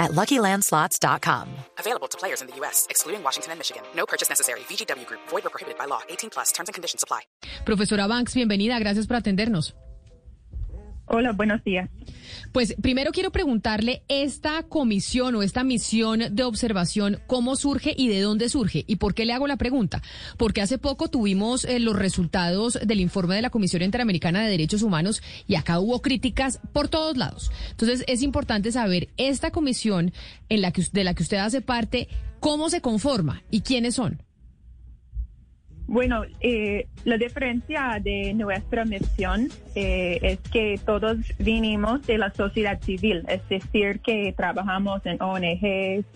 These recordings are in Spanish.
at LuckyLandSlots.com. Available to players in the U.S., excluding Washington and Michigan. No purchase necessary. VGW Group. Void or prohibited by law. 18 plus. Terms and conditions apply. Profesora Banks, bienvenida. Gracias por atendernos. Hola, buenos días. Pues primero quiero preguntarle esta comisión o esta misión de observación, ¿cómo surge y de dónde surge? ¿Y por qué le hago la pregunta? Porque hace poco tuvimos eh, los resultados del informe de la Comisión Interamericana de Derechos Humanos y acá hubo críticas por todos lados. Entonces es importante saber esta comisión en la que, de la que usted hace parte, cómo se conforma y quiénes son. Bueno, eh, la diferencia de nuestra misión eh, es que todos vinimos de la sociedad civil, es decir, que trabajamos en ONGs,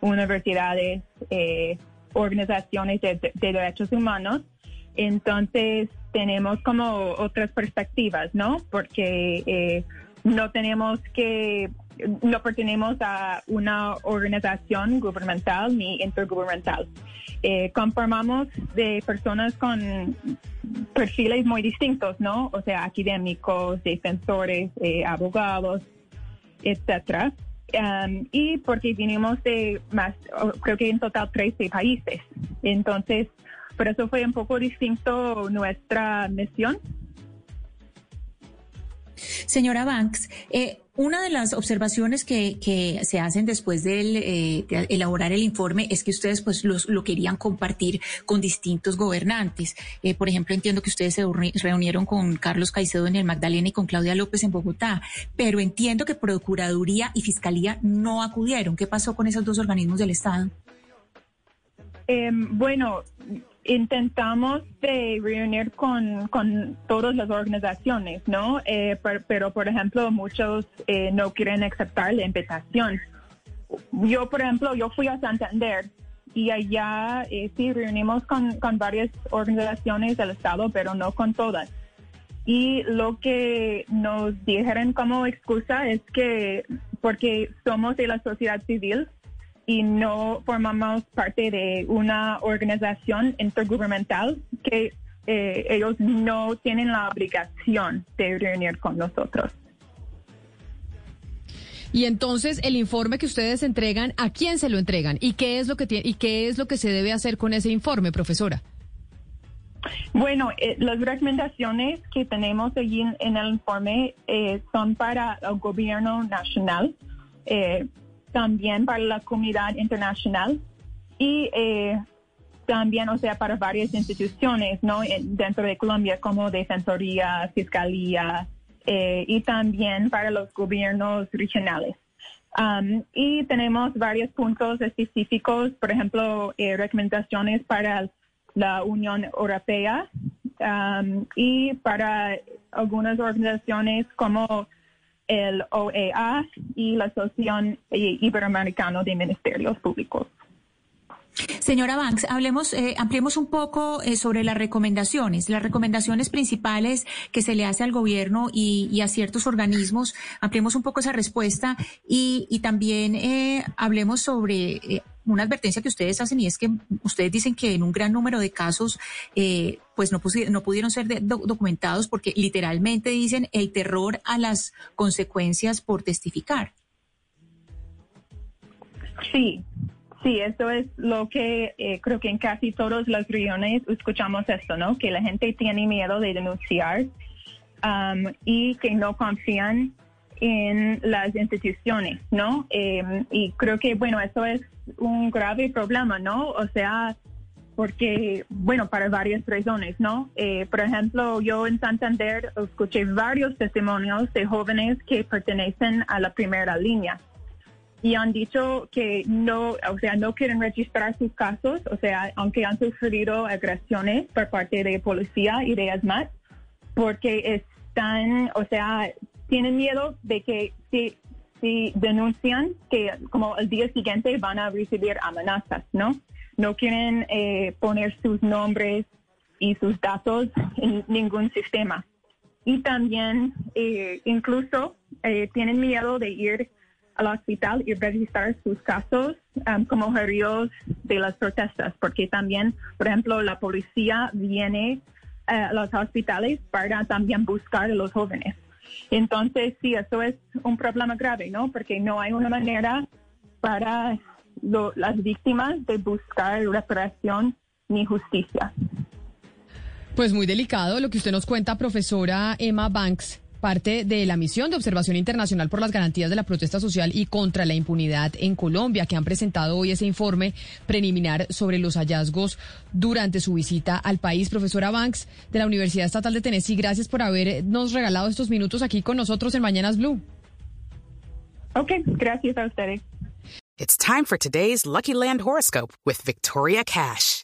universidades, eh, organizaciones de, de, derechos humanos. Entonces, tenemos como otras perspectivas, ¿no? Porque no tenemos que no pertenecemos a una organización gubernamental ni intergubernamental. Eh, conformamos de personas con perfiles muy distintos, ¿no? O sea, académicos, defensores, eh, abogados, etcétera. Um, y porque vinimos de más, creo que en total 13 países. Entonces, por eso fue un poco distinto nuestra misión. Señora Banks, eh, una de las observaciones que, se hacen después eh, de elaborar el informe es que ustedes pues los, lo querían compartir con distintos gobernantes. Eh, por ejemplo, entiendo que ustedes se reunieron con Carlos Caicedo en el Magdalena y con Claudia López en Bogotá, pero entiendo que Procuraduría y Fiscalía no acudieron. ¿Qué pasó con esos dos organismos del Estado? Em, bueno, intentamos de reunir con, con todas las organizaciones, ¿no? Eh, pero, por ejemplo, muchos eh, no quieren aceptar la invitación. Yo, por ejemplo, yo fui a Santander y allá eh, sí reunimos con, con varias organizaciones del Estado, pero no con todas. Y lo que nos dijeron como excusa es que porque somos de la sociedad civil, y no formamos parte de una organización intergubernamental que eh, ellos no tienen la obligación de reunir con nosotros. Y entonces el informe que ustedes entregan, ¿a quién se lo entregan? ¿Y qué es lo que tiene, y qué es lo que se debe hacer con ese informe, profesora? Bueno, eh, las recomendaciones que tenemos allí en, el informe eh, son para el gobierno nacional también para la comunidad internacional y eh, también, o sea, para varias instituciones, ¿no? Dentro de Colombia, como Defensoría, Fiscalía, eh, y también para los gobiernos regionales. Um, y tenemos varios puntos específicos, por ejemplo, eh, recomendaciones para la Unión Europea um, y para algunas organizaciones como el OEA y la Asociación Iberoamericana de Ministerios Públicos. Señora Banks, hablemos, eh, ampliemos un poco eh, sobre las recomendaciones, las recomendaciones principales que se le hace al gobierno y, a ciertos organismos. Ampliemos un poco esa respuesta y, también eh, hablemos sobre eh, una advertencia que ustedes hacen y es que ustedes dicen que en un gran número de casos eh, pues no, no pudieron ser documentados porque literalmente dicen el terror a las consecuencias por testificar. Sí, sí, eso es lo que eh, creo que en casi todas las reuniones escuchamos esto, ¿no? Que la gente tiene miedo de denunciar um, y que no confían en las instituciones, ¿no? Em, y creo que, bueno, eso es un grave problema, ¿no? O sea, porque, bueno, para varias razones, ¿no? Eh, por ejemplo, yo en Santander escuché varios testimonios de jóvenes que pertenecen a la primera línea y han dicho que no, o sea, no quieren registrar sus casos, o sea, aunque han sufrido agresiones por parte de policía y de ASMAT, porque están, o sea, tienen miedo de que si, si denuncian, que como el día siguiente van a recibir amenazas, ¿no? No quieren eh, poner sus nombres y sus datos en ningún sistema. Y también eh, incluso eh, tienen miedo de ir al hospital y registrar sus casos um, como heridos de las protestas, porque también, por ejemplo, la policía viene eh, a los hospitales para también buscar a los jóvenes. Entonces, sí, eso es un problema grave, ¿no? Porque no hay una manera para las víctimas de buscar reparación ni justicia. Pues muy delicado lo que usted nos cuenta, profesora Emma Banks parte de la misión de observación internacional por las garantías de la protesta social y contra la impunidad en Colombia, que han presentado hoy ese informe preliminar sobre los hallazgos durante su visita al país. Profesora Banks, de la Universidad Estatal de Tennessee, gracias por habernos regalado estos minutos aquí con nosotros en Mañanas Blue. Ok, gracias a ustedes. It's time for today's Lucky Land horoscope with Victoria Cash.